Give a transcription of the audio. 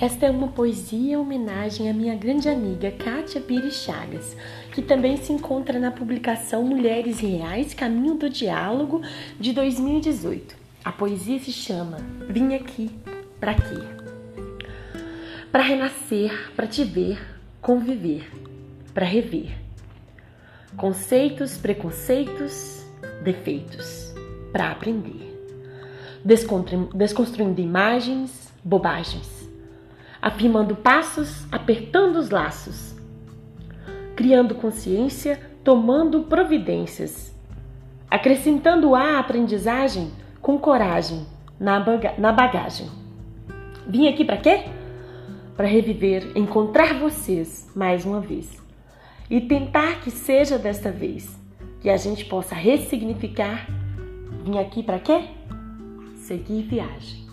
Esta é uma poesia em homenagem à minha grande amiga Kátia Pires Chagas, que também se encontra na publicação Mulheres Reais Caminho do Diálogo de 2018. A poesia se chama Vim aqui para quê? Para renascer, para te ver, conviver, para rever. Conceitos, preconceitos, defeitos, para aprender. Desconstruindo imagens, bobagens afirmando passos, apertando os laços, criando consciência, tomando providências, acrescentando a aprendizagem com coragem na, na bagagem. Vim aqui para quê? Para reviver, encontrar vocês mais uma vez e tentar que seja desta vez que a gente possa ressignificar. Vim aqui para quê? Seguir viagem.